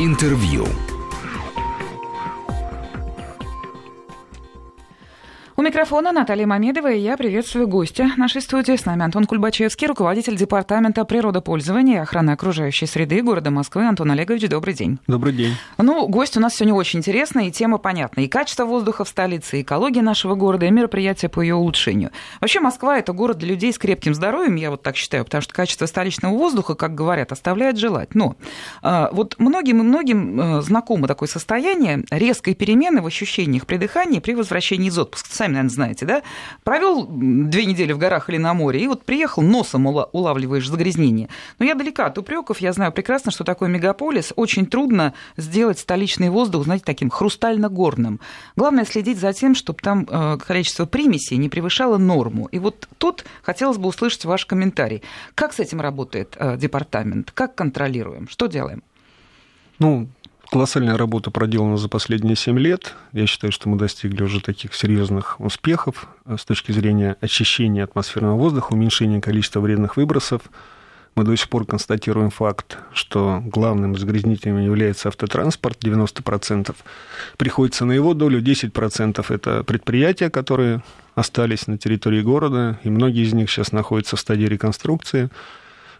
Интервью. Микрофона Наталья Мамедова, и я приветствую гостя нашей студии. С нами Антон Кульбачевский, руководитель Департамента природопользования и охраны окружающей среды города Москвы. Антон Олегович, добрый день. Добрый день. Ну, гость у нас сегодня очень интересный, и тема понятна. И качество воздуха в столице, и экология нашего города, и мероприятия по ее улучшению. Вообще, Москва – это город для людей с крепким здоровьем, я вот так считаю, потому что качество столичного воздуха, как говорят, оставляет желать. Но э, вот многим и многим э, знакомо такое состояние резкой перемены в ощущениях при дыхании при возвращении из отпуска сами, наверное, знаете, да, провел две недели в горах или на море, и вот приехал, носом улавливаешь загрязнение. Но я далека от упреков, я знаю прекрасно, что такое мегаполис. Очень трудно сделать столичный воздух, знаете, таким хрустально-горным. Главное следить за тем, чтобы там э, количество примесей не превышало норму. И вот тут хотелось бы услышать ваш комментарий. Как с этим работает э, департамент? Как контролируем? Что делаем? Ну, Колоссальная работа проделана за последние 7 лет. Я считаю, что мы достигли уже таких серьезных успехов э, с точки зрения очищения атмосферного воздуха, уменьшения количества вредных выбросов. Мы до сих пор констатируем факт, что главным загрязнителем является автотранспорт, 90%. Приходится на его долю, 10% это предприятия, которые остались на территории города, и многие из них сейчас находятся в стадии реконструкции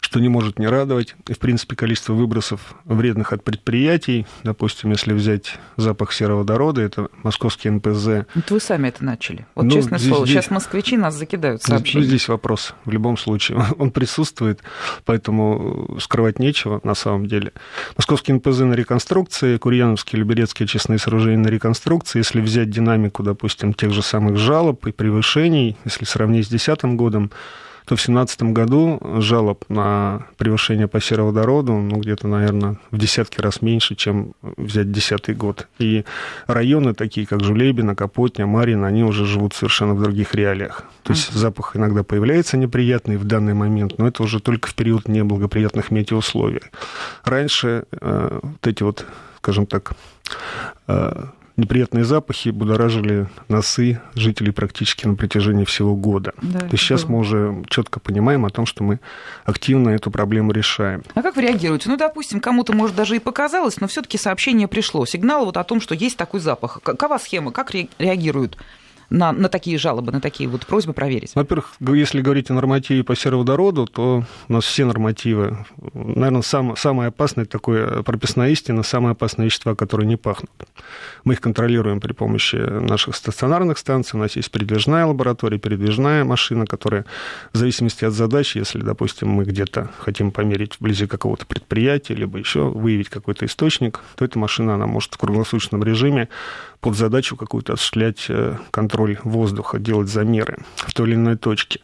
что не может не радовать. И, в принципе, количество выбросов вредных от предприятий, допустим, если взять запах сероводорода, это московский НПЗ. Вот вы сами это начали. Вот ну, честное здесь, слово, здесь, сейчас москвичи нас закидают сообщениями. Здесь вопрос в любом случае. Он присутствует, поэтому скрывать нечего на самом деле. Московский НПЗ на реконструкции, Курьяновские, Люберецкие очистные сооружения на реконструкции. Если взять динамику, допустим, тех же самых жалоб и превышений, если сравнить с 2010 годом, то в 2017 году жалоб на превышение по сероводороду, ну, где-то, наверное, в десятки раз меньше, чем взять 2010 год. И районы такие, как Жулебина, Капотня, Марина, они уже живут совершенно в других реалиях. То есть запах иногда появляется неприятный в данный момент, но это уже только в период неблагоприятных метеоусловий. Раньше э, вот эти вот, скажем так, э, неприятные запахи будоражили носы жителей практически на протяжении всего года. Да, То есть сейчас было. мы уже четко понимаем о том, что мы активно эту проблему решаем. А как вы реагируете? Ну, допустим, кому-то, может, даже и показалось, но все-таки сообщение пришло, сигнал вот о том, что есть такой запах. Какова схема? Как реагируют? На, на такие жалобы, на такие вот просьбы проверить? Во-первых, если говорить о нормативе по сероводороду, то у нас все нормативы. Наверное, сам, самое опасное такое прописная истина, самые опасные вещества, которые не пахнут. Мы их контролируем при помощи наших стационарных станций. У нас есть передвижная лаборатория, передвижная машина, которая в зависимости от задачи, если, допустим, мы где-то хотим померить вблизи какого-то предприятия, либо еще выявить какой-то источник, то эта машина, она может в круглосуточном режиме под задачу какую-то осуществлять э, контроль воздуха, делать замеры в той или иной точке.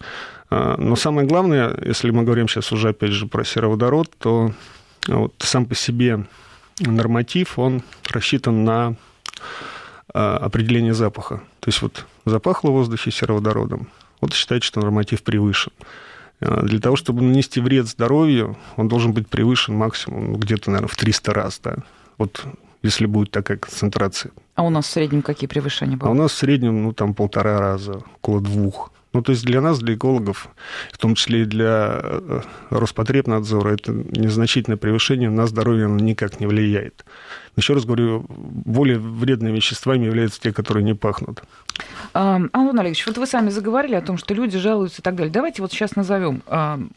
А, но самое главное, если мы говорим сейчас уже опять же про сероводород, то вот сам по себе норматив, он рассчитан на а, определение запаха. То есть вот запахло в воздухе сероводородом, вот считается, что норматив превышен. А, для того, чтобы нанести вред здоровью, он должен быть превышен максимум где-то, наверное, в 300 раз. Да? Вот если будет такая концентрация. А у нас в среднем какие превышения были? А у нас в среднем, ну, там полтора раза, около двух. Ну, то есть для нас, для экологов, в том числе и для э, Роспотребнадзора, это незначительное превышение на здоровье никак не влияет. Еще раз говорю, более вредными веществами являются те, которые не пахнут. Антон Олегович, вот вы сами заговорили о том, что люди жалуются и так далее. Давайте вот сейчас назовем,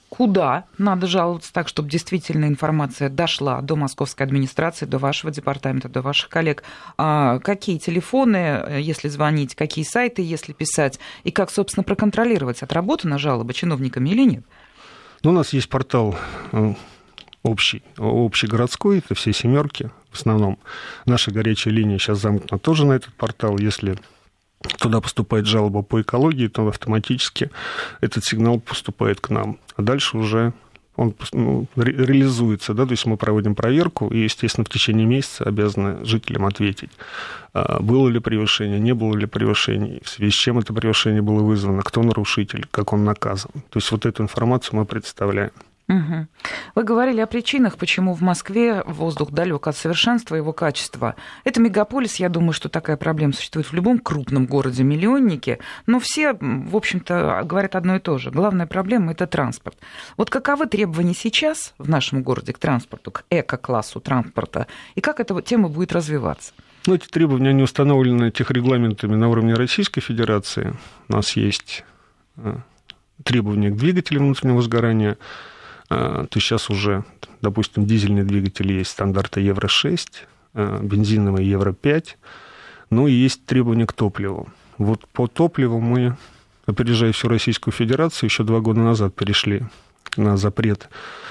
куда надо жаловаться так, чтобы действительно информация дошла до московской администрации, до вашего департамента, до ваших коллег. А какие телефоны, если звонить, какие сайты, если писать, и как, собственно, проконтролировать, отработана жалоба чиновниками или нет? Ну, у нас есть портал э, общий, общегородской, это все семерки основном. Наша горячая линия сейчас замкнута тоже на этот портал. Если туда поступает жалоба по экологии, то автоматически этот сигнал поступает к нам. А дальше уже он ну, ре- реализуется, да, то есть мы проводим проверку и, естественно, в течение месяца обязаны жителям ответить, а, было ли превышение, не было ли превышений, в связи с чем это превышение было вызвано, кто нарушитель, как он наказан. То есть вот эту информацию мы представляем. Угу. Вы говорили о причинах, почему в Москве воздух далек от совершенства его качества. Это мегаполис, я думаю, что такая проблема существует в любом крупном городе-миллионнике, но все, в общем-то, говорят одно и то же. Главная проблема – это транспорт. Вот каковы требования сейчас в нашем городе к транспорту, к эко-классу транспорта, и как эта тема будет развиваться? Ну, эти требования, они установлены техрегламентами на уровне Российской Федерации. У нас есть э, требования к двигателям внутреннего сгорания – то сейчас уже, допустим, дизельные двигатели есть стандарта Евро-6, а, бензиновые Евро-5, ну и есть требования к топливу. Вот по топливу мы, опережая всю Российскую Федерацию, еще два года назад перешли на запрет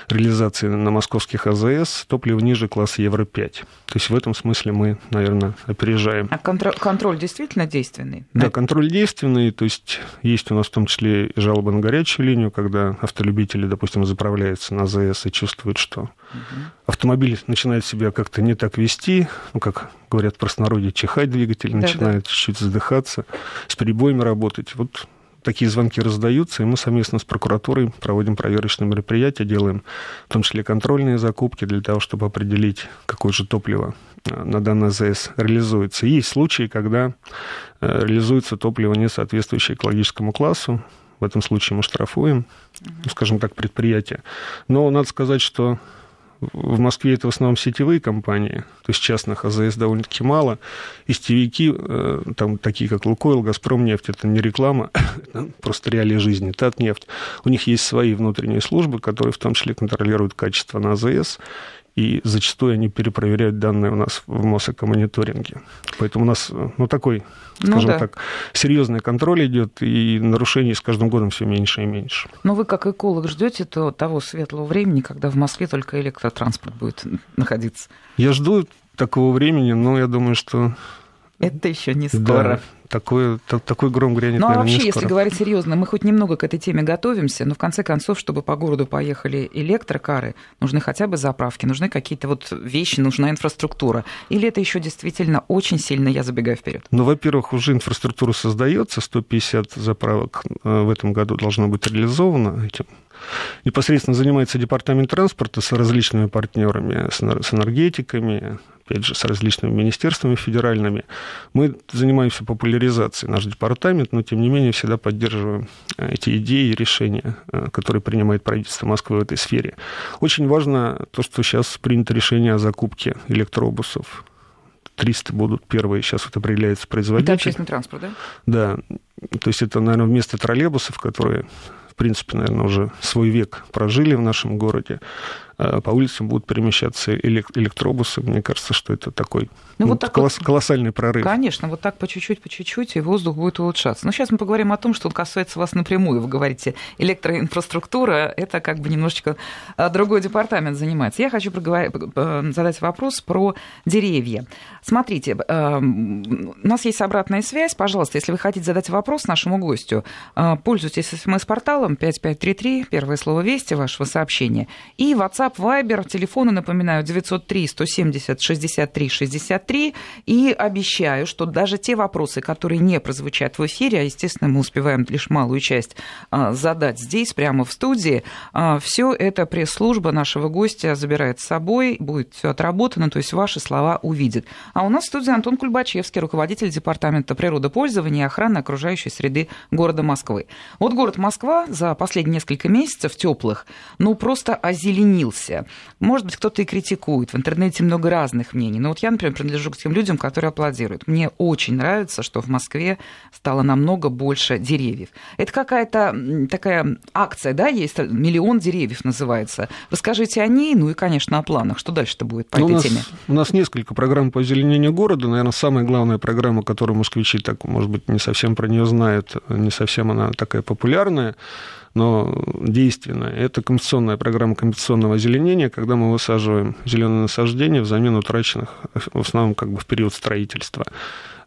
реализации на московских АЗС топлива ниже класса Евро-5. То есть в этом смысле мы, наверное, опережаем. А контроль, контроль действительно действенный? Да, контроль действенный. То есть есть у нас в том числе и жалобы на горячую линию, когда автолюбители, допустим, заправляются на АЗС и чувствуют, что угу. автомобиль начинает себя как-то не так вести, ну, как говорят в простонародье, чихать двигатель, да, начинает да. чуть-чуть задыхаться, с перебоями работать. Вот такие звонки раздаются, и мы совместно с прокуратурой проводим проверочные мероприятия, делаем в том числе контрольные закупки для того, чтобы определить, какое же топливо э, на данный АЗС реализуется. Есть случаи, когда э, реализуется топливо, не соответствующее экологическому классу. В этом случае мы штрафуем, скажем так, предприятие. Но надо сказать, что в Москве это в основном сетевые компании, то есть частных АЗС довольно-таки мало. И сетевики, э, там такие как Лукойл, Газпром нефть, это не реклама, это просто реалии жизни. Татнефть, у них есть свои внутренние службы, которые в том числе контролируют качество на АЗС и зачастую они перепроверяют данные у нас в Мосэкомониторинге. Поэтому у нас ну, такой, ну скажем ну, да. так, серьезный контроль идет, и нарушений с каждым годом все меньше и меньше. Но вы, как эколог, ждете то, того светлого времени, когда в Москве только электротранспорт будет находиться? Я жду такого времени, но я думаю, что это еще не скоро. Да, такой, такой гром грянет, Ну, а вообще, если говорить серьезно, мы хоть немного к этой теме готовимся, но в конце концов, чтобы по городу поехали электрокары, нужны хотя бы заправки, нужны какие-то вот вещи, нужна инфраструктура. Или это еще действительно очень сильно, я забегаю вперед? Ну, во-первых, уже инфраструктура создается, 150 заправок э, в этом году должно быть реализовано этим непосредственно занимается департамент транспорта с различными партнерами, с энергетиками, опять же, с различными министерствами федеральными. Мы занимаемся популяризацией, наш департамент, но, тем не менее, всегда поддерживаем э, эти идеи и решения, э, которые принимает правительство Москвы в этой сфере. Очень важно то, что сейчас принято решение о закупке электробусов 300 будут первые, сейчас вот определяется производитель. Это общественный транспорт, да? Да. То есть это, наверное, вместо троллейбусов, которые в принципе, наверное, уже свой век прожили в нашем городе. Э, по улицам будут перемещаться электробусы. Мне кажется, что это такой ну, вот так колосс, вот, колоссальный прорыв. Конечно, вот так по чуть-чуть, по чуть-чуть, и воздух будет улучшаться. Но сейчас мы поговорим о том, что касается вас напрямую. Вы говорите, электроинфраструктура – это как бы немножечко э, другой департамент занимается. Я хочу задать вопрос про деревья. Смотрите, э, у нас есть обратная связь. Пожалуйста, если вы хотите задать вопрос нашему гостю, пользуйтесь смс-порталом 5533, первое слово «Вести» вашего сообщения, и WhatsApp WhatsApp, Viber, телефоны, напоминаю, 903 170 63 63. И обещаю, что даже те вопросы, которые не прозвучат в эфире, а, естественно, мы успеваем лишь малую часть а, задать здесь, прямо в студии, а, все это пресс-служба нашего гостя забирает с собой, будет все отработано, то есть ваши слова увидит. А у нас в студии Антон Кульбачевский, руководитель Департамента природопользования и охраны окружающей среды города Москвы. Вот город Москва за последние несколько месяцев теплых, ну, просто озеленился появился. Может быть, кто-то и критикует. В интернете много разных мнений. Но вот я, например, принадлежу к тем людям, которые аплодируют. Мне очень нравится, что в Москве стало намного больше деревьев. Это какая-то такая акция, да, есть «Миллион деревьев» называется. Расскажите о ней, ну и, конечно, о планах. Что дальше-то будет по ну, этой у нас, теме? У нас несколько программ по озеленению города. Наверное, самая главная программа, которую москвичи так, может быть, не совсем про нее знают, не совсем она такая популярная, но действенная. Это компенсационная программа компенсационного озеленения, когда мы высаживаем зеленые насаждения взамен утраченных, в основном как бы в период строительства.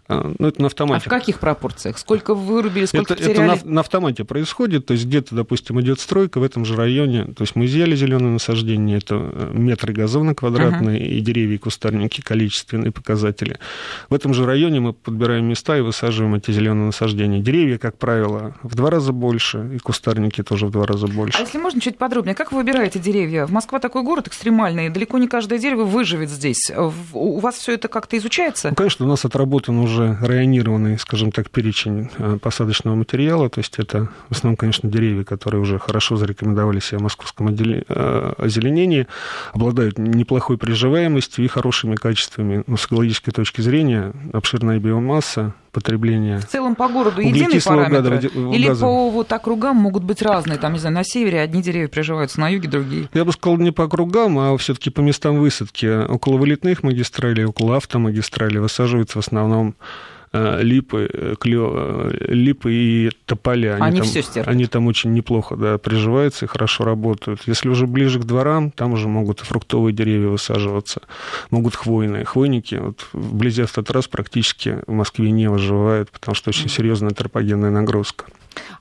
А, ну, это на автомате. А в каких пропорциях? Сколько вырубили, сколько это, потеряли? Это на, на автомате происходит, то есть где-то, допустим, идет стройка в этом же районе, то есть мы изъяли зеленые насаждения, это э, метры газона квадратные uh-huh. и деревья, и кустарники, количественные показатели. В этом же районе мы подбираем места и высаживаем эти зеленые насаждения. Деревья, как правило, в два раза больше, и кустарники тоже в два раза больше. А если можно чуть подробнее, как вы выбираете деревья? В Москва такой город экстремальный, далеко не каждое дерево выживет здесь. У вас все это как-то изучается? Ну, конечно, у нас отработан уже районированный, скажем так, перечень э, посадочного материала. То есть это в основном, конечно, деревья, которые уже хорошо зарекомендовали себя в московском э, озеленении, обладают неплохой приживаемостью и хорошими качествами. Но с экологической точки зрения обширная биомасса, потребление. В целом по городу единый параметр? Газа, Или газа. по вот округам могут быть разные? Там, не знаю, на севере одни деревья приживаются, на юге другие. Я бы сказал, не по округам, а все-таки по местам высадки. Около вылетных магистралей, около автомагистралей высаживаются в основном липы, э, клё, э, липы и тополя. Они, они, там, все стерпят. они там очень неплохо да, приживаются и хорошо работают. Если уже ближе к дворам, там уже могут и фруктовые деревья высаживаться, могут хвойные. Хвойники вот, вблизи автотрасс практически в Москве не выживают, потому что очень серьезная антропогенная нагрузка.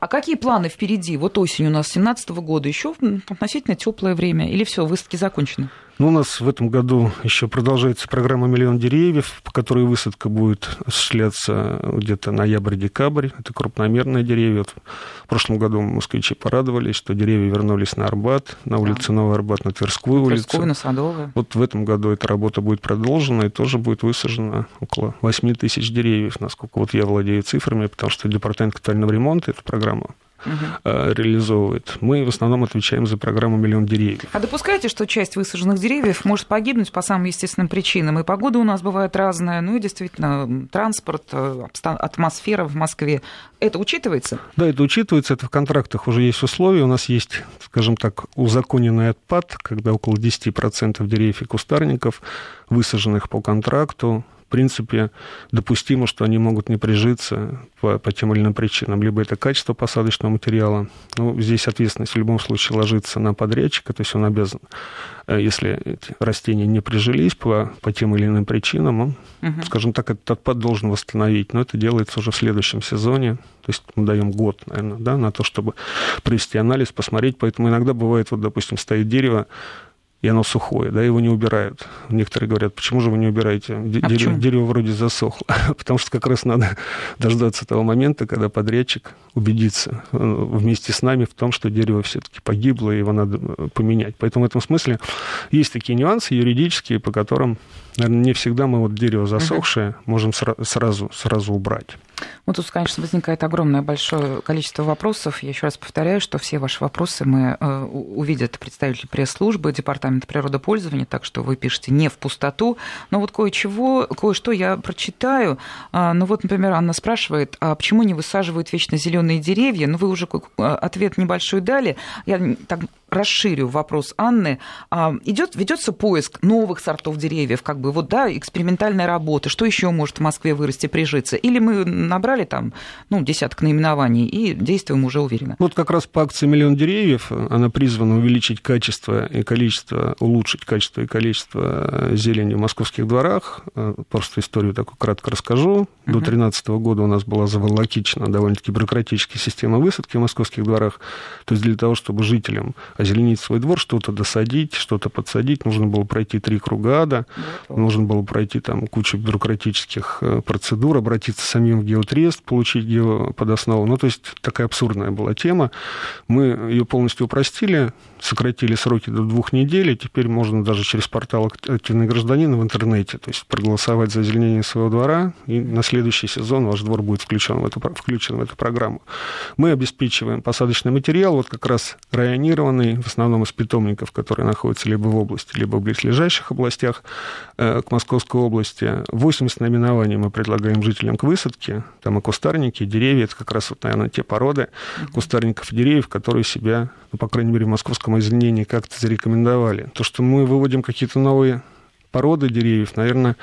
А какие планы впереди? Вот осень у нас 2017 года, еще относительно теплое время, или все, выставки закончены? Ну, у нас в этом году еще продолжается программа «Миллион деревьев», по которой высадка будет осуществляться где-то ноябрь-декабрь. Это крупномерные деревья. Вот в прошлом году москвичи порадовались, что деревья вернулись на Арбат, на улице да. Новый Арбат, на Тверскую улицу. Тверскую, на Садовую. Вот в этом году эта работа будет продолжена, и тоже будет высажено около 8 тысяч деревьев, насколько вот я владею цифрами, потому что Департамент капитального ремонта эту программу угу. реализовывает. Мы в основном отвечаем за программу «Миллион деревьев». А допускаете, что часть высаженных деревьев может погибнуть по самым естественным причинам? И погода у нас бывает разная, ну и действительно транспорт, э, атмосфера в Москве. Это учитывается? Да, это учитывается. Это в контрактах уже есть условия. У нас есть, скажем так, узаконенный отпад, когда около 10% деревьев и кустарников, высаженных по контракту, принципе, допустимо, что они могут не прижиться по, по тем или иным причинам. Либо это качество посадочного материала. Ну, здесь ответственность в любом случае ложится на подрядчика, то есть он обязан, э, если эти растения не прижились по, по тем или иным причинам, он, угу. скажем так, этот отпад должен восстановить. Но это делается уже в следующем сезоне. То есть мы даем год, наверное, да, на то, чтобы провести анализ, посмотреть. Поэтому иногда бывает, вот, допустим, стоит дерево, и оно сухое, да, его не убирают. Некоторые говорят, почему же вы не убираете? А дерево, дерево вроде засохло. Потому что как раз надо дождаться того момента, когда подрядчик убедится э, вместе с нами в том, что дерево все-таки погибло, и его надо э, поменять. Поэтому в этом смысле есть такие нюансы юридические, по которым, наверное, не всегда мы вот дерево засохшее можем сразу, сразу убрать. Ну, тут, конечно, возникает огромное большое количество вопросов. Я еще раз повторяю, что все ваши вопросы мы э, увидят представители пресс-службы Департамента природопользования, так что вы пишете не в пустоту. Но вот кое-чего, кое-что я прочитаю. А, ну вот, например, Анна спрашивает, а почему не высаживают вечно зеленые деревья? Ну, вы уже ответ небольшой дали. Я так расширю вопрос Анны. А, идет, ведется поиск новых сортов деревьев, как бы вот, да, экспериментальная работа. Что еще может в Москве вырасти, прижиться? Или мы набрали там, ну, десяток наименований и действуем уже уверенно? Вот как раз по акции «Миллион деревьев» она призвана увеличить качество и количество, улучшить качество и количество зелени в московских дворах. Просто историю такую кратко расскажу. До 2013 года у нас была заволокичена довольно-таки бюрократическая система высадки в московских дворах. То есть для того, чтобы жителям озеленить свой двор, что-то досадить, что-то подсадить. Нужно было пройти три круга ада, нужно было пройти там кучу бюрократических э, процедур, обратиться самим в геотрест, получить геоподоснову. Ну, то есть такая абсурдная была тема. Мы ее полностью упростили, сократили сроки до двух недель, и теперь можно даже через портал «Активный гражданин» в интернете, то есть проголосовать за озеленение своего двора, и на следующий сезон ваш двор будет включен в эту, включен в эту программу. Мы обеспечиваем посадочный материал, вот как раз районированный, в основном из питомников, которые находятся либо в области, либо в близлежащих областях э, к Московской области. 80 наименований мы предлагаем жителям к высадке, там и кустарники, и деревья, это как раз, вот, наверное, те породы кустарников и деревьев, которые себя, ну, по крайней мере, в московском озеленении как-то зарекомендовали. То, что мы выводим какие-то новые породы деревьев, наверное,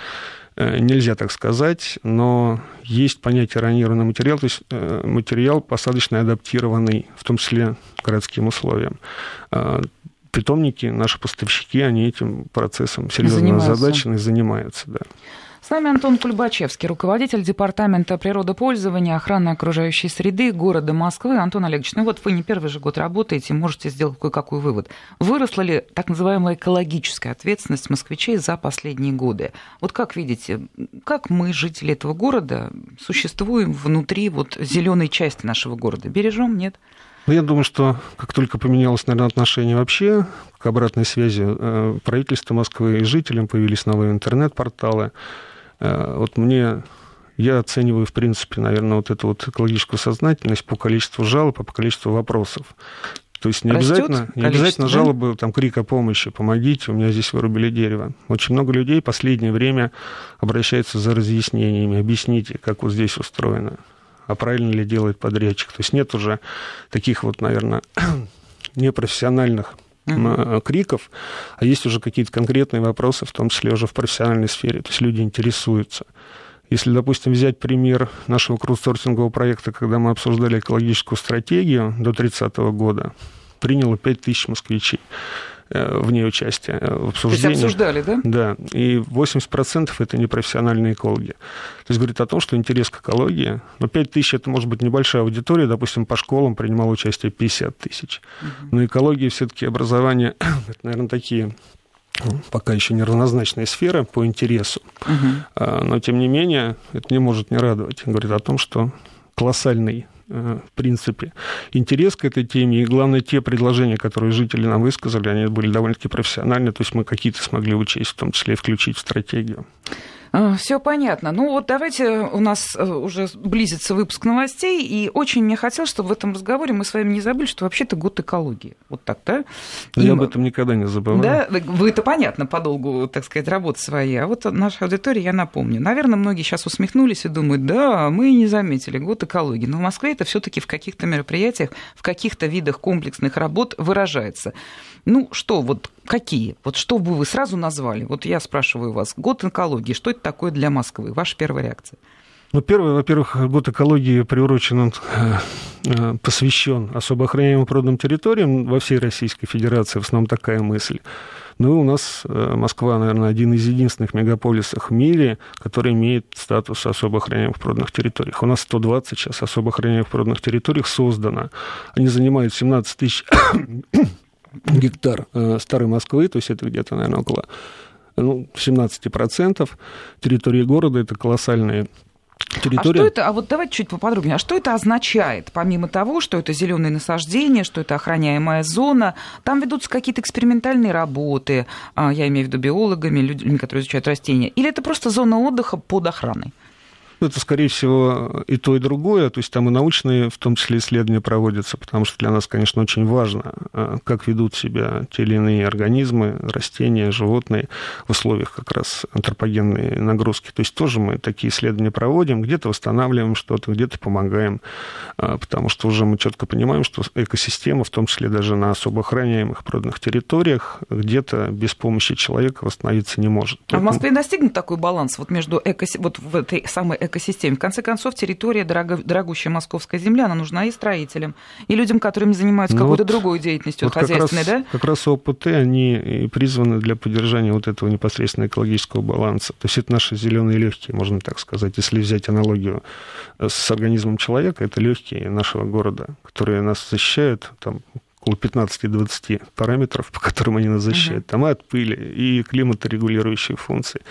нельзя так сказать, но есть понятие ранированный материал, то есть э, материал посадочно адаптированный, в том числе городским условиям. А, питомники, наши поставщики, они этим процессом серьезно озадачены и занимаются. Да. С нами Антон Кульбачевский, руководитель Департамента природопользования, охраны окружающей среды города Москвы. Антон Олегович, ну вот вы не первый же год работаете, можете сделать кое-какой вывод. Выросла ли так называемая экологическая ответственность москвичей за последние годы? Вот как видите, как мы, жители этого города, существуем внутри вот зеленой части нашего города? Бережем, нет? Ну, я думаю, что как только поменялось, наверное, отношение вообще к обратной связи э, правительства Москвы и жителям, появились новые интернет-порталы, вот мне я оцениваю, в принципе, наверное, вот эту вот экологическую сознательность по количеству жалоб, по количеству вопросов. То есть не обязательно, не обязательно да? жалобы, там, крик о помощи, помогите, у меня здесь вырубили дерево. Очень много людей в последнее время обращаются за разъяснениями, объясните, как вот здесь устроено, а правильно ли делает подрядчик. То есть нет уже таких вот, наверное, непрофессиональных uh-huh. криков, а есть уже какие-то конкретные вопросы, в том числе уже в профессиональной сфере, то есть люди интересуются. Если, допустим, взять пример нашего крудсортингового проекта, когда мы обсуждали экологическую стратегию до 30 года, приняло 5 тысяч москвичей. Э, в ней участие э, в обсуждении. То есть обсуждали, да? Да, и 80% это непрофессиональные экологи. То есть говорит о том, что интерес к экологии, но 5 тысяч это может быть небольшая аудитория, допустим, по школам принимало участие 50 тысяч. Угу. Но экология все-таки образование, это, наверное, такие ну, пока еще не равнозначная сфера по интересу, угу. но тем не менее это не может не радовать. Говорит о том, что колоссальный в принципе, интерес к этой теме. И, главное, те предложения, которые жители нам высказали, они были довольно-таки профессиональны. То есть мы какие-то смогли учесть, в том числе и включить в стратегию. А, Все понятно. Ну вот давайте у нас э, уже близится выпуск новостей, и очень мне хотелось, чтобы в этом разговоре мы с вами не забыли, что вообще-то год экологии. Вот так, да? Я и... об этом никогда не забываю. Да, вы это понятно по долгу, так сказать, работы своей. А вот наша аудитория, я напомню. Наверное, многие сейчас усмехнулись и думают, да, мы не заметили год экологии. Но в Москве это все таки в каких-то мероприятиях, в каких-то видах комплексных работ выражается. Ну что, вот какие? Вот что бы вы сразу назвали? Вот я спрашиваю вас, год экологии, что это такое для Москвы? Ваша первая реакция? Ну, первое, во-первых, год экологии приурочен, э, э, посвящен особо охраняемым природным территориям во всей Российской Федерации, в основном такая мысль. Ну, у нас э, Москва, наверное, один из единственных мегаполисов в мире, который имеет статус особо охраняемых природных территорий. У нас 120 сейчас особо охраняемых природных территорий создано. Они занимают 17 тысяч гектар э, старой Москвы, то есть это где-то, наверное, около ну, 17% территории города, это колоссальные территория. А что это, а вот давайте чуть поподробнее, а что это означает, помимо того, что это зеленые насаждения, что это охраняемая зона, там ведутся какие-то экспериментальные работы, а, я имею в виду биологами, людьми, которые изучают растения, или это просто зона отдыха под охраной? Это, скорее всего, и то, и другое. То есть там и научные, в том числе, исследования проводятся, потому что для нас, конечно, очень важно, а, как ведут себя те или иные организмы, растения, животные в условиях как раз антропогенной нагрузки. То есть тоже мы такие исследования проводим, где-то восстанавливаем что-то, где-то помогаем, а, потому что уже мы четко понимаем, что экосистема, в том числе даже на особо охраняемых природных территориях, где-то без помощи человека восстановиться не может. А в Москве достигнут такой баланс вот между эко... вот в этой самой экосистеме. В конце концов, территория, дорого, дорогущая московская земля, она нужна и строителям, и людям, которыми занимаются ну какой-то вот, другой деятельностью вот хозяйственной, как раз, да? Как раз ОПТ, они призваны для поддержания вот этого непосредственно экологического баланса. То есть это наши зеленые легкие, можно так сказать. Если взять аналогию с организмом человека, это легкие нашего города, которые нас защищают там, около 15-20 параметров, по которым они нас защищают. Угу. Там и от пыли, и климаторегулирующие функции.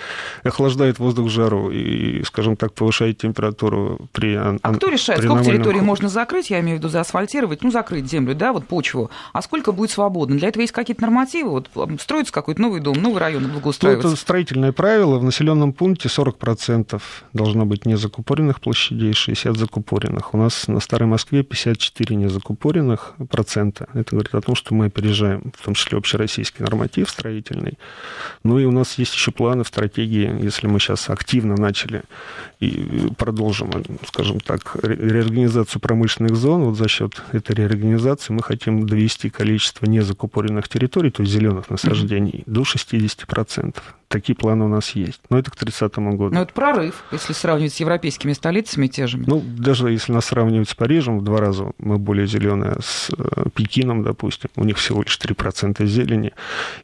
Охлаждает воздух жару и, скажем так, повышает температуру при А кто решает, при сколько территорий можно закрыть, я имею в виду заасфальтировать, ну, закрыть землю, да, вот почву, а сколько будет свободно? Для этого есть какие-то нормативы? Вот строится какой-то новый дом, новый район благоустраивается? Ну, это строительное правило. В населенном пункте 40% должно быть незакупоренных площадей, 60 закупоренных. У нас на Старой Москве 54 незакупоренных процента. Это говорит о том, что мы опережаем, в том числе общероссийский норматив строительный. Ну и у нас есть еще планы в стратегии, если мы сейчас активно начали и продолжим, скажем так, реорганизацию промышленных зон, вот за счет этой реорганизации мы хотим довести количество незакупоренных территорий, то есть зеленых насаждений, до 60%. Такие планы у нас есть. Но это к 30 году. Но это прорыв, если сравнивать с европейскими столицами те же. Ну, даже если нас сравнивать с Парижем, в два раза мы более зеленые, с э, Пекином, допустим, у них всего лишь 3% зелени,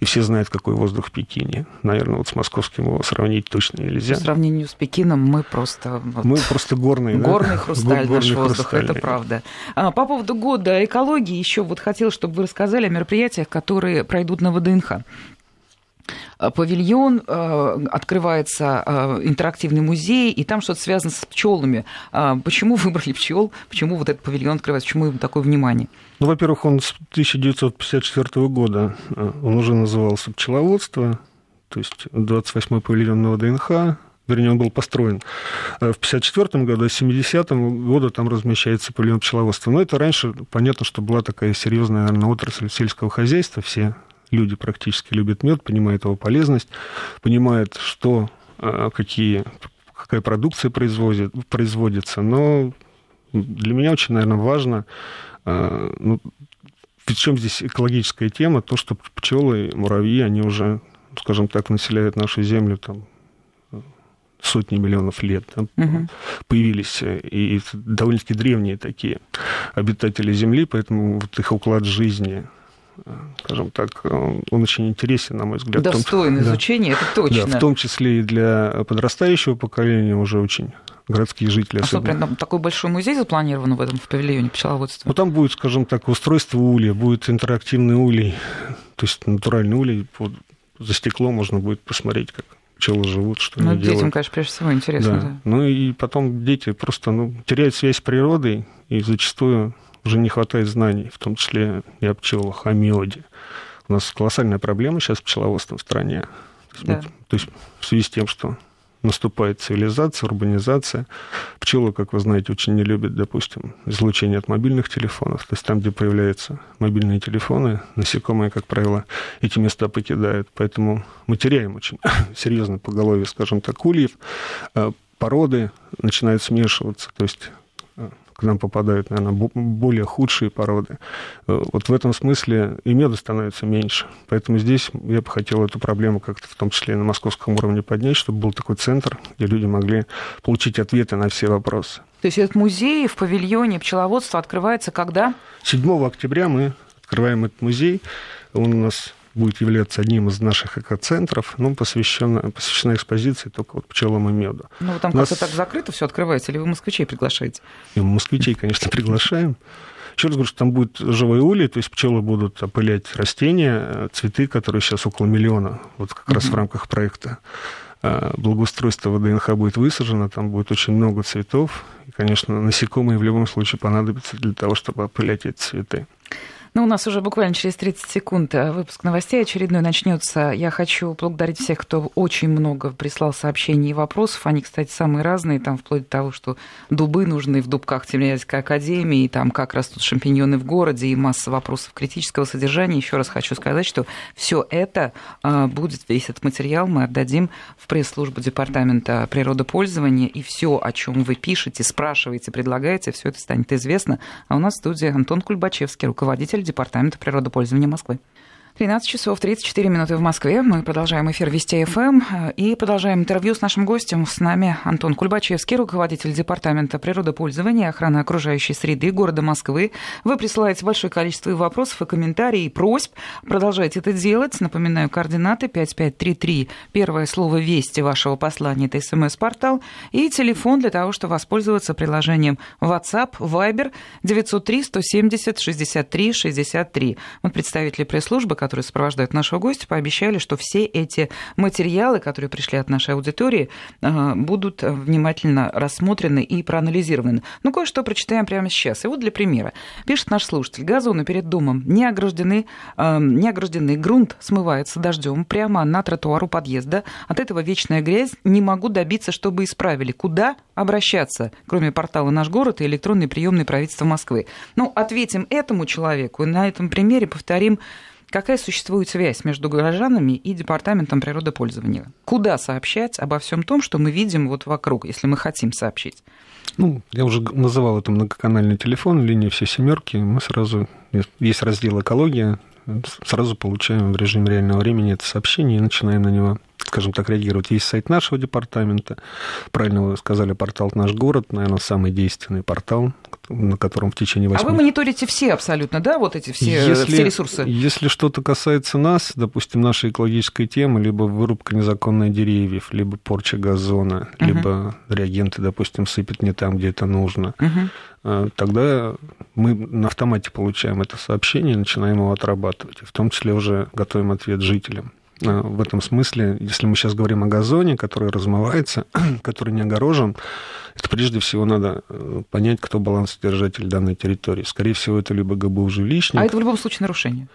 и все знают, какой воздух в Пекине. Наверное, вот с московским его сравнить точно нельзя. По сравнению с Пекином мы просто... Вот, мы просто горные, Горный да? хрусталь горный наш воздух, это правда. А, по поводу года экологии еще вот хотел, чтобы вы рассказали о мероприятиях, которые пройдут на ВДНХ. Э, павильон, э, открывается э, интерактивный музей, и там что-то связано с пчелами. Почему выбрали пчел? Почему вот этот павильон открывается? Почему ему такое внимание? Ну, во-первых, он с 1954 года, он уже назывался пчеловодство, то есть 28-й павильон на ВДНХ, вернее, он был построен в 1954 году, а с 70 года там размещается павильон пчеловодства. Но это раньше, понятно, что была такая серьезная, наверное, отрасль сельского хозяйства, все люди практически любят мед, понимают его полезность, понимают, что, а, какие, какая продукция производит, производится. Но для меня очень, наверное, важно, а, ну, в чем здесь экологическая тема, то, что пчелы, муравьи, они уже, скажем так, населяют нашу землю там, сотни миллионов лет да, угу. появились и довольно-таки древние такие обитатели Земли, поэтому вот их уклад жизни скажем так, он очень интересен, на мой взгляд. Достоин том, изучения, да, это точно. Да, в том числе и для подрастающего поколения уже очень городские жители. А особенно. что, прям такой большой музей запланирован в этом в павильоне пчеловодства? Ну, там будет, скажем так, устройство улья, будет интерактивный улей, то есть натуральный улей, под, за стекло можно будет посмотреть, как пчелы живут, что ну, они детям, делают. конечно, прежде всего интересно. Да. Да. Ну и потом дети просто ну, теряют связь с природой, и зачастую уже не хватает знаний, в том числе и о пчелах, о меде. У нас колоссальная проблема сейчас с пчеловодством в стране. Да. То, есть в связи с тем, что наступает цивилизация, урбанизация. Пчелы, как вы знаете, очень не любят, допустим, излучение от мобильных телефонов. То есть там, где появляются мобильные телефоны, насекомые, как правило, эти места покидают. Поэтому мы теряем очень серьезно поголовье, скажем так, ульев. А породы начинают смешиваться. То есть к нам попадают, наверное, более худшие породы. Э, вот в этом смысле и меда становится меньше. Поэтому здесь я бы хотел эту проблему как-то в том числе на московском уровне поднять, чтобы был такой центр, где люди могли получить ответы на все вопросы. То есть этот музей в павильоне пчеловодства открывается когда? 7 октября мы открываем этот музей. Он у нас будет являться одним из наших экоцентров, ну, посвящена, посвящена экспозиции только вот пчелам и меду. Ну, там нас... как-то так закрыто все открывается, или вы москвичей приглашаете? И москвичей, конечно, приглашаем. Еще раз говорю, что там будет живой улей, то есть пчелы будут опылять растения, цветы, которые сейчас около миллиона, вот как раз в рамках проекта а, благоустройство ВДНХ будет высажено, там будет очень много цветов. И, конечно, насекомые в любом случае понадобятся для того, чтобы опылять эти цветы. Ну, у нас уже буквально через 30 секунд э, выпуск новостей очередной начнется. Я хочу благодарить всех, кто очень много прислал сообщений и вопросов. Они, кстати, самые разные, там вплоть до того, что дубы нужны в дубках Тимирязевской академии, и там как растут шампиньоны в городе, и масса вопросов критического содержания. Еще раз хочу сказать, что все это э, будет, весь этот материал мы отдадим в пресс-службу Департамента природопользования, и все, о чем вы пишете, спрашиваете, предлагаете, все это станет известно. А у нас в студии Антон Кульбачевский, руководитель руководитель Департамента природопользования Москвы. 13 часов 34 минуты в Москве. Мы продолжаем эфир Вести ФМ э, и продолжаем интервью с нашим гостем. С нами Антон Кульбачевский, руководитель Департамента природопользования и охраны окружающей среды города Москвы. Вы присылаете большое количество вопросов и комментариев, и просьб. Продолжайте это делать. Напоминаю, координаты 5533. Первое слово «Вести» вашего послания – это смс-портал. И телефон для того, чтобы воспользоваться приложением WhatsApp, Viber 903 170 63 63. Мы представители пресс-службы, которые сопровождают нашего гостя, пообещали, что все эти материалы, которые пришли от нашей аудитории, э, будут внимательно рассмотрены и проанализированы. Ну, кое-что прочитаем прямо сейчас. И вот для примера. Пишет наш слушатель. Газоны перед домом не ограждены, э, не ограждены. Грунт смывается дождем прямо на тротуару подъезда. От этого вечная грязь. Не могу добиться, чтобы исправили. Куда обращаться, кроме портала «Наш город» и электронной приемной правительства Москвы? Ну, ответим этому человеку и на этом примере повторим Какая существует связь между горожанами и Департаментом природопользования? Куда сообщать обо всем том, что мы видим вот вокруг, если мы хотим сообщить? Ну, я уже называл это многоканальный телефон, линия все семерки. Мы сразу, есть раздел экология, сразу получаем в режиме реального времени это сообщение и начинаем на него скажем так, реагировать. Есть сайт нашего департамента, правильно вы сказали, портал «Наш город», наверное, самый действенный портал, на котором в течение 8... А вы мониторите все абсолютно, да, вот эти все, если, все ресурсы? Если что-то касается нас, допустим, нашей экологической темы, либо вырубка незаконных деревьев, либо порча газона, угу. либо реагенты, допустим, сыпят не там, где это нужно, угу. тогда мы на автомате получаем это сообщение и начинаем его отрабатывать, в том числе уже готовим ответ жителям. Э, в этом смысле, если мы сейчас говорим о газоне, который размывается, который не огорожен, это прежде всего надо э, понять, кто балансодержатель данной территории. Скорее всего, это либо ГБУ жилищник. А это в любом случае нарушение?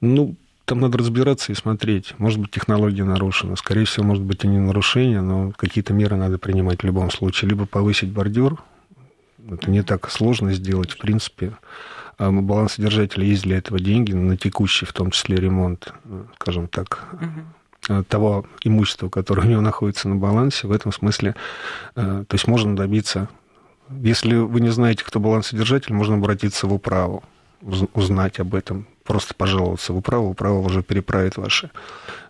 Ну, там надо разбираться и смотреть. Может быть, технология нарушена. Скорее всего, может быть, и не нарушение, но какие-то меры надо принимать в любом случае. Либо повысить бордюр. Это не так сложно сделать, в принципе. А балансодержателя есть для этого деньги на текущий, в том числе ремонт, скажем так, угу. того имущества, которое у него находится на балансе. В этом смысле, э, то есть можно добиться, если вы не знаете, кто балансодержатель, можно обратиться в управу, узнать об этом, просто пожаловаться в управу, управа уже переправит ваши,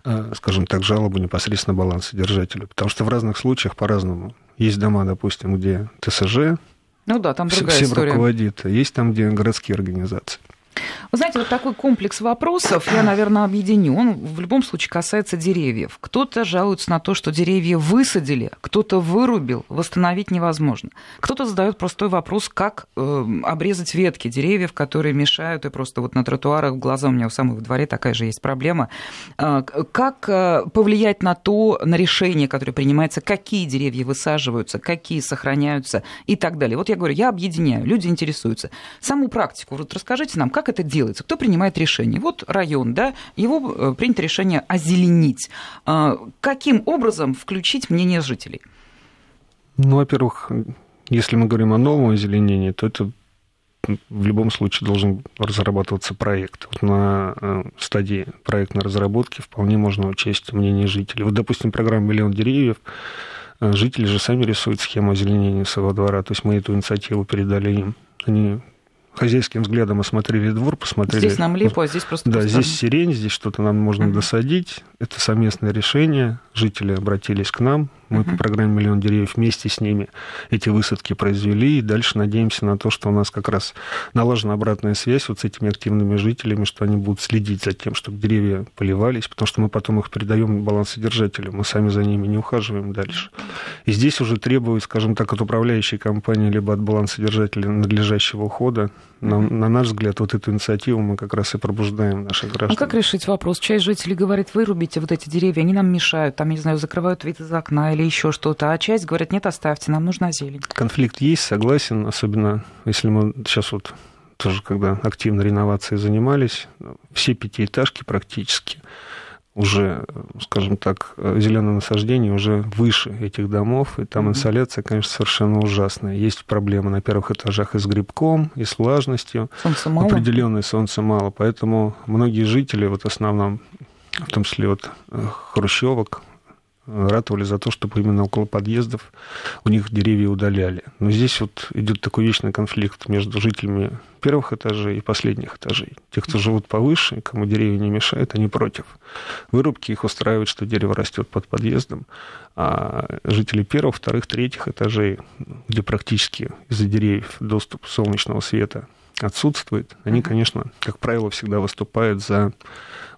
э, скажем так, жалобы непосредственно балансодержателю. Потому что в разных случаях по-разному. Есть дома, допустим, где ТСЖ, ну да, там другая всем история. руководит. Есть там, где городские организации. Вы знаете, вот такой комплекс вопросов я, наверное, объединю. Он в любом случае касается деревьев. Кто-то жалуется на то, что деревья высадили, кто-то вырубил, восстановить невозможно. Кто-то задает простой вопрос, как э, обрезать ветки деревьев, которые мешают, и просто вот на тротуарах глаза у меня в дворе такая же есть проблема. Э, как э, повлиять на то, на решение, которое принимается, какие деревья высаживаются, какие сохраняются и так далее. Вот я говорю, я объединяю, люди интересуются. Саму практику, вот расскажите нам, как это делается? Кто принимает решение? Вот район, да, его э, принято решение озеленить. А, каким образом включить мнение жителей? Ну, во-первых, если мы говорим о новом озеленении, то это в любом случае должен разрабатываться проект. Вот на э, стадии проектной разработки вполне можно учесть мнение жителей. Вот, допустим, программа «Миллион деревьев», э, жители же сами рисуют схему озеленения своего двора, то есть мы эту инициативу передали им. Они хозяйским взглядом осмотрели двор, посмотрели... Здесь нам липу, а здесь просто... Да, здесь сирень, здесь что-то нам можно досадить. Это совместное решение. Жители обратились к нам, мы по программе «Миллион деревьев» вместе с ними эти высадки произвели, и дальше надеемся на то, что у нас как раз налажена обратная связь вот с этими активными жителями, что они будут следить за тем, чтобы деревья поливались, потому что мы потом их передаем балансодержателю, мы сами за ними не ухаживаем дальше. И здесь уже требуют, скажем так, от управляющей компании либо от балансодержателя надлежащего ухода. На, на наш взгляд, вот эту инициативу мы как раз и пробуждаем наших граждан. А как решить вопрос? Часть жителей говорит, вырубите вот эти деревья, они нам мешают, там, я не знаю, закрывают вид из окна или или еще что-то, а часть говорят, нет, оставьте, нам нужна зелень. Конфликт есть, согласен, особенно если мы сейчас вот тоже, когда активно реновацией занимались, все пятиэтажки практически уже, скажем так, зеленое насаждение уже выше этих домов, и там инсоляция, конечно, совершенно ужасная. Есть проблемы на первых этажах и с грибком, и с влажностью. Солнца мало. Определенное солнца мало, поэтому многие жители, вот в основном, в том числе вот э, хрущевок, ратовали за то, чтобы именно около подъездов у них деревья удаляли. Но здесь вот идет такой вечный конфликт между жителями первых этажей и последних этажей. Те, кто живут повыше, кому деревья не мешают, они против. Вырубки их устраивают, что дерево растет под подъездом, а жители первых, вторых, третьих этажей, где практически из-за деревьев доступ солнечного света отсутствует, они, конечно, как правило, всегда выступают за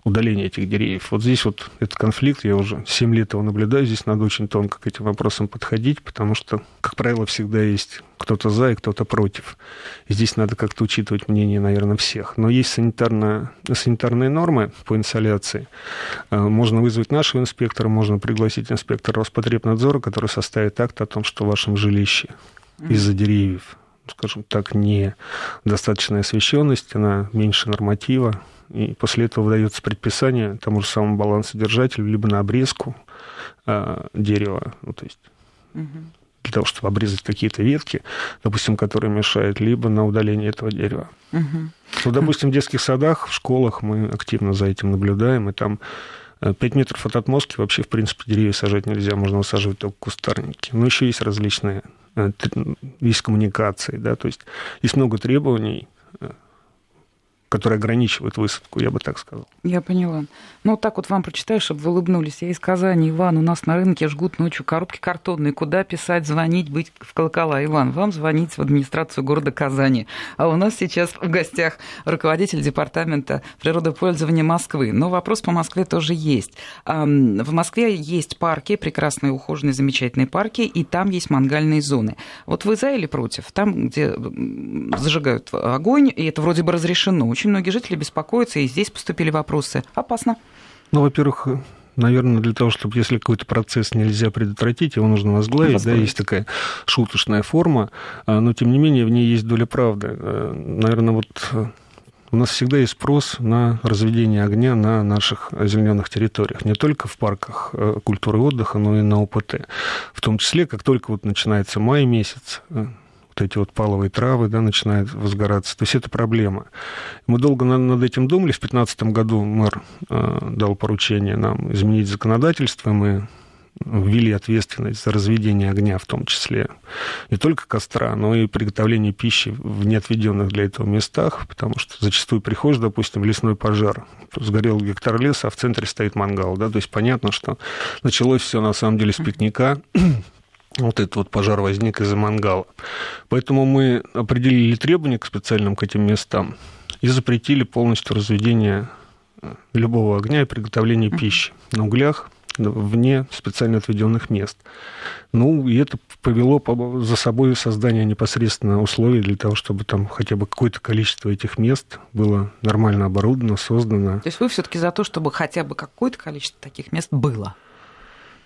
удаление этих деревьев. Вот здесь вот этот конфликт, я уже 7 лет его наблюдаю, здесь надо очень тонко к этим вопросам подходить, потому что, как правило, всегда есть кто-то за и кто-то против. И здесь надо как-то учитывать мнение, наверное, всех. Но есть санитарная, санитарные нормы по инсоляции. Э, можно вызвать нашего инспектора, можно пригласить инспектора Роспотребнадзора, который составит акт о том, что в вашем жилище из-за деревьев скажем так, не достаточная освещенность, она меньше норматива, и после этого выдается предписание тому же самому балансодержателю либо на обрезку э, дерева, ну, то есть угу. для того, чтобы обрезать какие-то ветки, допустим, которые мешают, либо на удаление этого дерева. Угу. Ну, допустим, в детских садах, в школах мы активно за этим наблюдаем, и там 5 э, метров от отмостки вообще, в принципе, деревья сажать нельзя, можно высаживать только кустарники. Но еще есть различные, э, есть коммуникации, да, то есть есть много требований, которые ограничивают высадку, я бы так сказал. Я поняла. Ну, вот так вот вам прочитаю, чтобы вы улыбнулись. Я из Казани. Иван, у нас на рынке жгут ночью коробки картонные. Куда писать, звонить, быть в колокола? Иван, вам звонить в администрацию города Казани. А у нас сейчас в гостях руководитель департамента природопользования Москвы. Но вопрос по Москве тоже есть. В Москве есть парки, прекрасные, ухоженные, замечательные парки, и там есть мангальные зоны. Вот вы за или против? Там, где зажигают огонь, и это вроде бы разрешено. Очень многие жители беспокоятся, и здесь поступили вопросы. Опасно. Ну, во-первых, наверное, для того, чтобы если какой-то процесс нельзя предотвратить, его нужно возглавить, возглавить. да, есть такая шуточная форма, а, но тем не менее в ней есть доля правды. Э, наверное, вот э, у нас всегда есть спрос на разведение огня на наших озелененных территориях, не только в парках э, культуры и отдыха, но и на ОПТ. В том числе, как только вот начинается май месяц, вот эти вот паловые травы, да, начинают возгораться. То есть это проблема. Мы долго над этим думали. В 2015 году мэр э, дал поручение нам изменить законодательство. Мы ввели ответственность за разведение огня, в том числе не только костра, но и приготовление пищи в неотведенных для этого местах, потому что зачастую приходишь, допустим, лесной пожар, сгорел гектар леса, а в центре стоит мангал, да, то есть понятно, что началось все на самом деле с пикника, вот этот вот пожар возник из-за мангала. Поэтому мы определили требования к специальным к этим местам и запретили полностью разведение э, любого огня и приготовление пищи на углях вне специально отведенных мест. Ну, и это повело за собой создание непосредственно условий для того, чтобы там хотя бы какое-то количество этих мест было нормально оборудовано, создано. То есть вы все-таки за то, чтобы хотя бы какое-то количество таких мест было?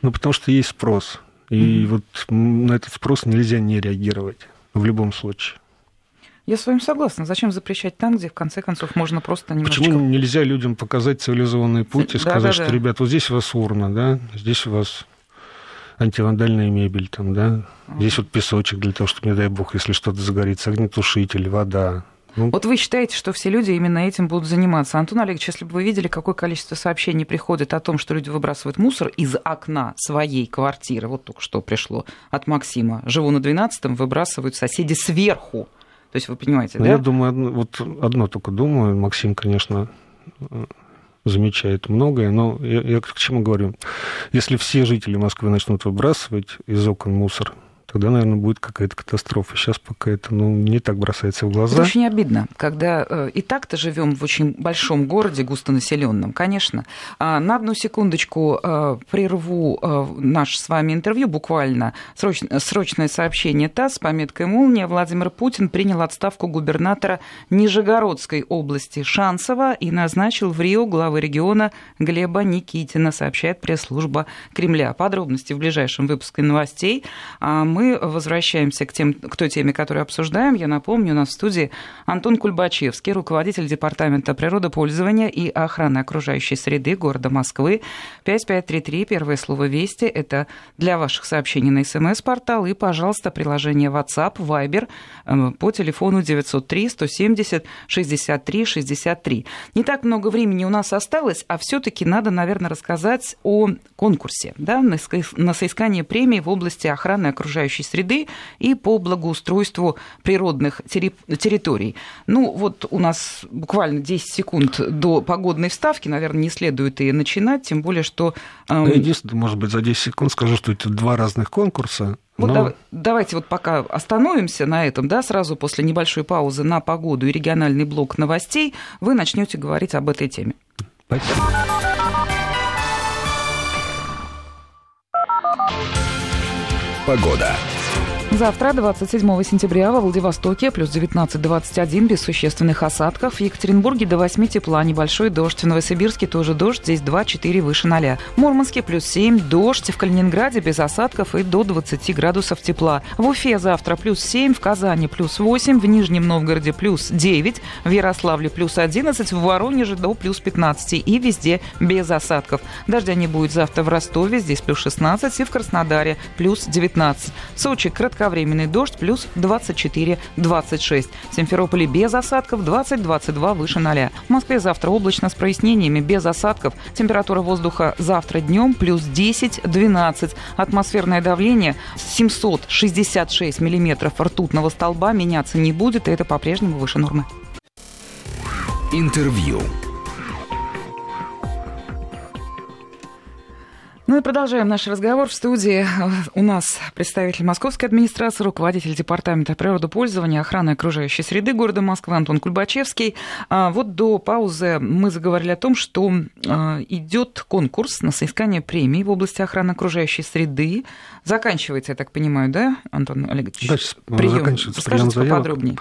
Ну, потому что есть спрос. И вот на этот спрос нельзя не реагировать в любом случае. Я с вами согласна. Зачем запрещать там, где в конце концов можно просто немножечко... Почему нельзя людям показать цивилизованный путь и сказать, да, да, что, ребят, вот здесь у вас урна, да, здесь у вас антивандальная мебель, там, да, здесь вот песочек для того, чтобы, не дай бог, если что-то загорится, огнетушитель, вода, ну... Вот вы считаете, что все люди именно этим будут заниматься. Антон Олегович, если бы вы видели, какое количество сообщений приходит о том, что люди выбрасывают мусор из окна своей квартиры, вот только что пришло от Максима, живу на 12-м, выбрасывают соседи сверху. То есть вы понимаете, ну, да? Я думаю, вот одно только думаю, Максим, конечно, замечает многое, но я, я к чему говорю? Если все жители Москвы начнут выбрасывать из окон мусор, тогда, наверное, будет какая-то катастрофа. Сейчас пока это ну, не так бросается в глаза. Это очень обидно, когда э, и так-то живем в очень большом городе, густонаселенном, конечно. А, на одну секундочку э, прерву э, наше с вами интервью, буквально срочное, срочное сообщение ТАСС с пометкой «Молния». Владимир Путин принял отставку губернатора Нижегородской области Шансова и назначил в Рио главы региона Глеба Никитина, сообщает пресс-служба Кремля. Подробности в ближайшем выпуске новостей. А мы мы возвращаемся к, тем, к той теме, которую обсуждаем. Я напомню, у нас в студии Антон Кульбачевский, руководитель Департамента природопользования и охраны окружающей среды города Москвы. 5533, первое слово «Вести» — это для ваших сообщений на СМС-портал и, пожалуйста, приложение WhatsApp, Viber э, по телефону 903 170 63 63. Не так много времени у нас осталось, а все таки надо, наверное, рассказать о конкурсе да, на соискание премии в области охраны окружающей окружающей среды и по благоустройству природных территорий. Ну, вот у нас буквально 10 секунд до погодной вставки, наверное, не следует и начинать, тем более, что... Эм... Единственное, может быть, за 10 секунд скажу, что это два разных конкурса. Вот Но... давайте вот пока остановимся на этом, да, сразу после небольшой паузы на погоду и региональный блок новостей вы начнете говорить об этой теме. Спасибо. Погода. Завтра, 27 сентября, во Владивостоке плюс 19-21 без существенных осадков. В Екатеринбурге до 8 тепла, небольшой дождь. В Новосибирске тоже дождь, здесь 2-4 выше 0. В Мурманске плюс 7, дождь. В Калининграде без осадков и до 20 градусов тепла. В Уфе завтра плюс 7, в Казани плюс 8, в Нижнем Новгороде плюс 9, в Ярославле плюс 11, в Воронеже до плюс 15 и везде без осадков. Дождя не будет завтра в Ростове, здесь плюс 16 и в Краснодаре плюс 19. В Сочи кратковременный дождь плюс 24-26. В Симферополе без осадков 20-22 выше 0. В Москве завтра облачно с прояснениями без осадков. Температура воздуха завтра днем плюс 10-12. Атмосферное давление 766 миллиметров ртутного столба меняться не будет, и это по-прежнему выше нормы. Интервью. Ну и продолжаем наш разговор. В студии у нас представитель Московской администрации, руководитель Департамента природопользования, охраны окружающей среды города Москвы Антон Кульбачевский. А вот до паузы мы заговорили о том, что а, идет конкурс на соискание премии в области охраны окружающей среды. Заканчивается, я так понимаю, да, Антон Олегович? Да, прием. заканчивается прием заявок. поподробнее.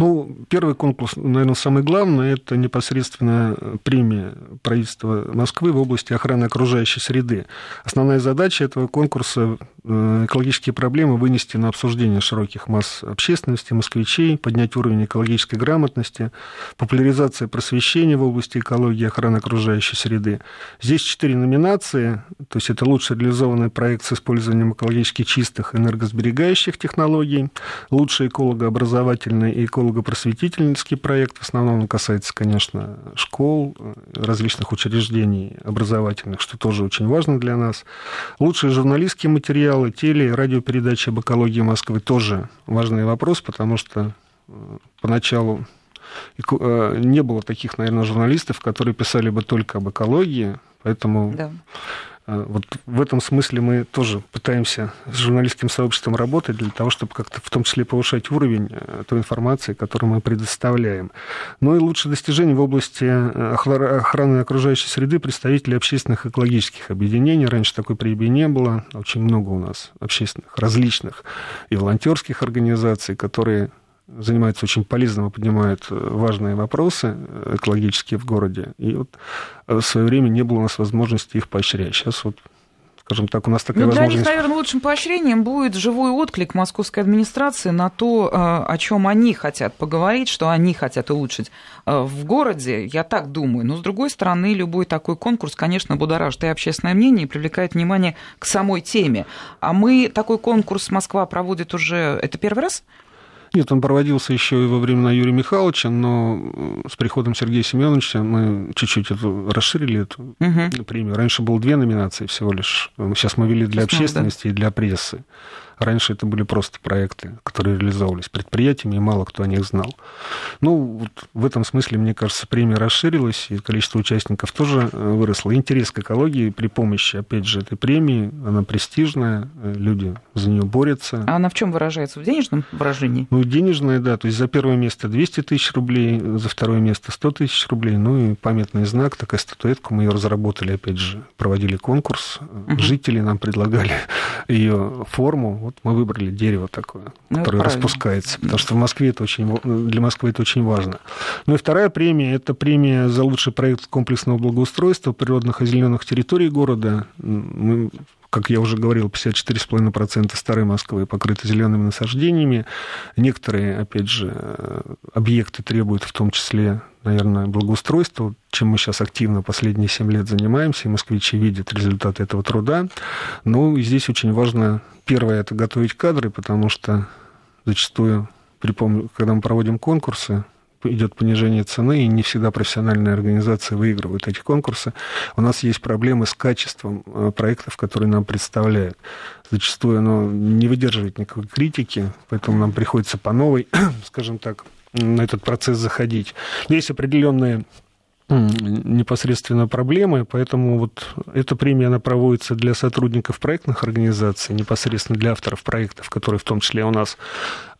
Ну, первый конкурс, наверное, самый главный, это непосредственно премия правительства Москвы в области охраны окружающей среды. Основная задача этого конкурса э, – экологические проблемы вынести на обсуждение широких масс общественности, москвичей, поднять уровень экологической грамотности, популяризация просвещения в области экологии охраны окружающей среды. Здесь четыре номинации, то есть это лучший реализованный проект с использованием экологически чистых энергосберегающих технологий, лучший экологообразовательный и эколого эколого-просветительский проект. В основном он касается, конечно, школ, различных учреждений образовательных, что тоже очень важно для нас. Лучшие журналистские материалы, теле- радиопередачи об экологии Москвы тоже важный вопрос, потому что э, поначалу э, не было таких, наверное, журналистов, которые писали бы только об экологии, поэтому да. А, вот в этом смысле мы тоже пытаемся с журналистским сообществом работать для того, чтобы как-то в том числе повышать уровень э, той информации, которую мы предоставляем. Ну и лучшие достижения в области э, охраны окружающей среды представителей общественных экологических объединений. Раньше такой премии не было. Очень много у нас общественных, различных и волонтерских организаций, которые занимается очень полезным и поднимает э, важные вопросы э, экологические в городе. И вот э, в свое время не было у нас возможности их поощрять. Сейчас вот скажем так, у нас такая ну, возможность... Для них, наверное, лучшим поощрением будет живой отклик московской администрации на то, о чем они хотят поговорить, что они хотят улучшить в городе. Я так думаю. Но, с другой стороны, любой такой конкурс, конечно, будоражит и общественное мнение, и привлекает внимание к самой теме. А мы такой конкурс Москва проводит уже... Это первый раз? Нет, он проводился еще и во времена Юрия Михайловича, но э, с приходом Сергея Семеновича мы чуть-чуть эту, расширили эту угу. премию. Раньше было две номинации всего лишь. Сейчас мы вели для общественности и для прессы. Раньше это были просто проекты, которые реализовывались предприятиями, и мало кто о них знал. Ну, вот в этом смысле, мне кажется, премия расширилась, и количество участников тоже э, выросло. Интерес к экологии при помощи, опять же, этой премии, она престижная, э, люди за нее борются. А она в чем выражается? В денежном выражении? Ну, денежная, да. То есть за первое место 200 тысяч рублей, за второе место 100 тысяч рублей. Ну и памятный знак, такая статуэтка. Мы ее разработали, опять же, проводили конкурс. Угу. Жители нам предлагали ее форму вот мы выбрали дерево такое, ну, которое распускается, потому что в Москве это очень, для Москвы это очень важно. Ну и вторая премия – это премия за лучший проект комплексного благоустройства природных и зеленых территорий города. Мы как я уже говорил, 54,5% старой Москвы покрыты зелеными насаждениями. Некоторые, опять же, объекты требуют в том числе, наверное, благоустройства, чем мы сейчас активно последние 7 лет занимаемся, и москвичи видят результаты этого труда. Но ну, здесь очень важно, первое, это готовить кадры, потому что зачастую, когда мы проводим конкурсы, идет понижение цены, и не всегда профессиональные организации выигрывают эти конкурсы. У нас есть проблемы с качеством э, проектов, которые нам представляют. Зачастую оно не выдерживает никакой критики, поэтому нам приходится по новой, скажем так, на этот процесс заходить. Но есть определенные непосредственно проблемы, поэтому вот эта премия, она проводится для сотрудников проектных организаций, непосредственно для авторов проектов, которые в том числе у нас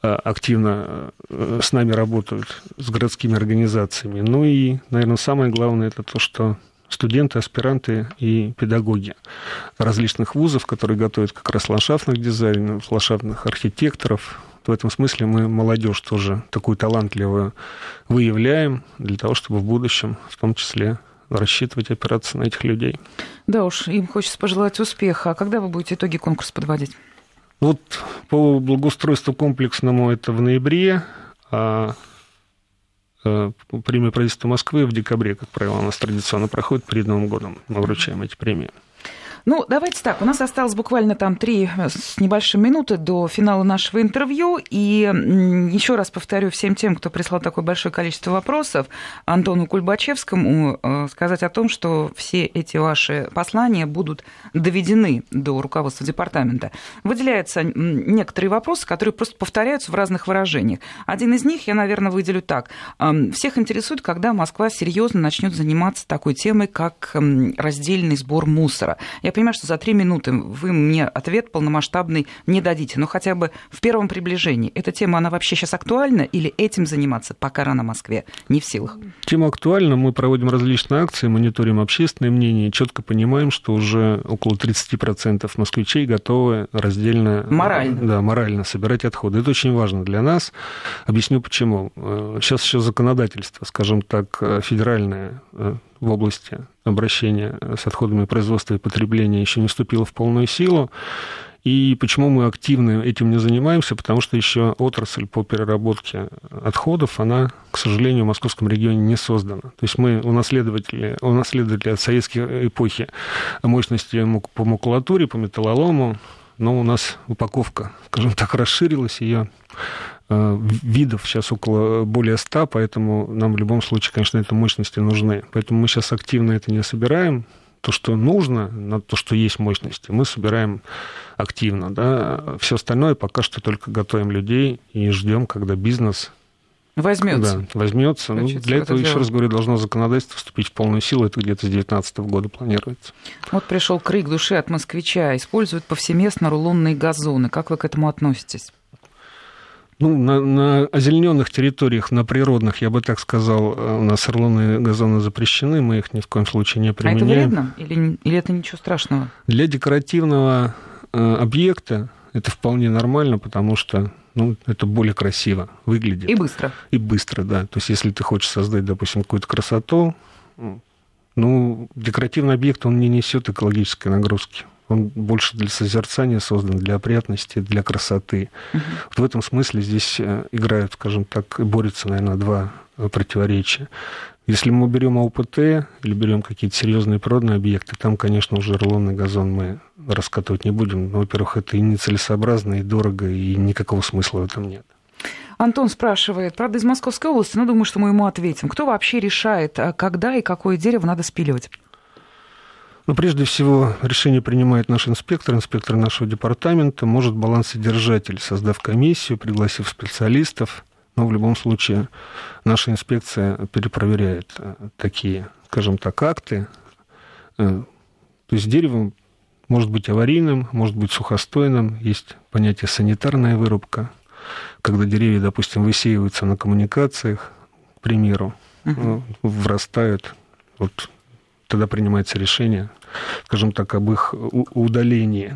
э, активно э, с нами работают, с городскими организациями. Ну и, наверное, самое главное, это то, что студенты, аспиранты и педагоги различных вузов, которые готовят как раз ландшафтных дизайнеров, ландшафтных архитекторов, в этом смысле мы молодежь тоже такую талантливую выявляем для того, чтобы в будущем в том числе рассчитывать опираться на этих людей. Да уж, им хочется пожелать успеха. А когда вы будете итоги конкурса подводить? Вот по благоустройству комплексному это в ноябре, а э, премия правительства Москвы в декабре, как правило, у нас традиционно проходит перед Новым годом. Мы вручаем эти премии. Ну, давайте так, у нас осталось буквально там три с небольшим минуты до финала нашего интервью, и еще раз повторю всем тем, кто прислал такое большое количество вопросов, Антону Кульбачевскому э, сказать о том, что все эти ваши послания будут доведены до руководства департамента. Выделяются некоторые вопросы, которые просто повторяются в разных выражениях. Один из них я, наверное, выделю так. Всех интересует, когда Москва серьезно начнет заниматься такой темой, как раздельный сбор мусора. Я понимаю, что за три минуты вы мне ответ полномасштабный не дадите, но хотя бы в первом приближении. Эта тема, она вообще сейчас актуальна или этим заниматься пока рано Москве не в силах? Тема актуальна. Мы проводим различные акции, мониторим общественное мнение, четко понимаем, что уже около 30% москвичей готовы раздельно... Морально. Да, морально собирать отходы. Это очень важно для нас. Объясню почему. Сейчас еще законодательство, скажем так, федеральное э, в области обращения с отходами производства и потребления еще не вступило в полную силу. И почему мы активно этим не занимаемся? Потому что еще отрасль по переработке отходов, она, к сожалению, в московском регионе не создана. То есть мы унаследовали, унаследовали от советской эпохи мощности по макулатуре, по металлолому, но у нас упаковка, скажем так, расширилась, ее Э, видов сейчас около более 100, поэтому нам в любом случае, конечно, это мощности нужны. Поэтому мы сейчас активно это не собираем. То, что нужно, на то, что есть мощности, мы собираем активно. Да? Все остальное пока что только готовим людей и ждем, когда бизнес Возьмется. Да, возьмется. Ну, для этого, это еще раз говорю, должно законодательство вступить в полную силу. Это где-то с 2019 года планируется. Вот пришел крик души от москвича. Используют повсеместно рулонные газоны. Как вы к этому относитесь? Ну, на, на озелененных территориях, на природных, я бы так сказал, э, у нас орлоны газоны запрещены, мы их ни в коем случае не применяем. А это вредно или, или это ничего страшного? Для декоративного э, объекта это вполне нормально, потому что ну, это более красиво выглядит. И быстро. И быстро, да. То есть, если ты хочешь создать, допустим, какую-то красоту, ну, декоративный объект, он не несет экологической нагрузки. Он больше для созерцания создан, для опрятности, для красоты. Угу. Вот в этом смысле здесь э, играют, скажем так, борются, наверное, два э, противоречия. Если мы берем АУПТ или берем какие-то серьезные природные объекты, там, конечно, уже рулонный газон мы раскатывать не будем. Но, во-первых, это и нецелесообразно, и дорого, и никакого смысла в этом нет. Антон спрашивает, правда, из Московской области, но думаю, что мы ему ответим. Кто вообще решает, а когда и какое дерево надо спиливать? Ну, прежде всего, решение принимает наш инспектор, инспектор нашего департамента, может балансодержатель, создав комиссию, пригласив специалистов. Но в любом случае наша инспекция перепроверяет э, такие, скажем так, акты. Э, то есть дерево может быть аварийным, может быть сухостойным. Есть понятие санитарная вырубка, когда деревья, допустим, высеиваются на коммуникациях, к примеру, угу. врастают. Вот тогда принимается решение, скажем так, об их удалении.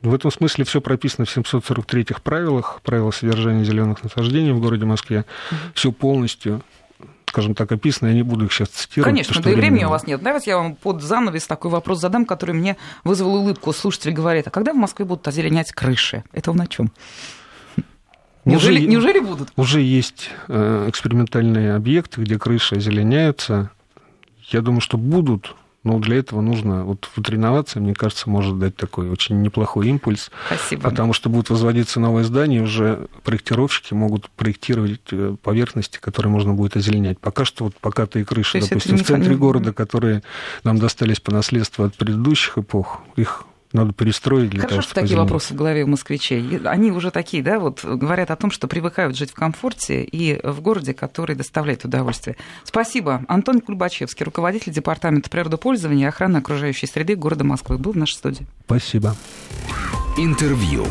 В этом смысле все прописано в 743-х правилах, правила содержания зеленых насаждений в городе Москве. Все полностью скажем так, описано, я не буду их сейчас цитировать. Конечно, да и времени у вас нет. Давайте я вам под занавес такой вопрос задам, который мне вызвал улыбку. Слушатели говорят, а когда в Москве будут озеленять крыши? Это он о чем? Неужели, уже, неужели будут? Уже есть э, экспериментальные объекты, где крыши озеленяются. Я думаю, что будут, но для этого нужно вот вот реновация, мне кажется, может дать такой очень неплохой импульс. Спасибо. Потому что будут возводиться новые здания, уже проектировщики могут проектировать э, поверхности, которые можно будет озеленять. Пока что вот покатые крыши, допустим, в центре города, которые нам достались по наследству от предыдущих эпох, их надо перестроить для Хорошо, того, чтобы такие вопросы в голове у москвичей. Они уже такие, да, вот говорят о том, что привыкают жить в комфорте и в городе, который доставляет удовольствие. Спасибо. Антон Кульбачевский, руководитель Департамента природопользования и охраны окружающей среды города Москвы, был в нашей студии. Спасибо. Интервью.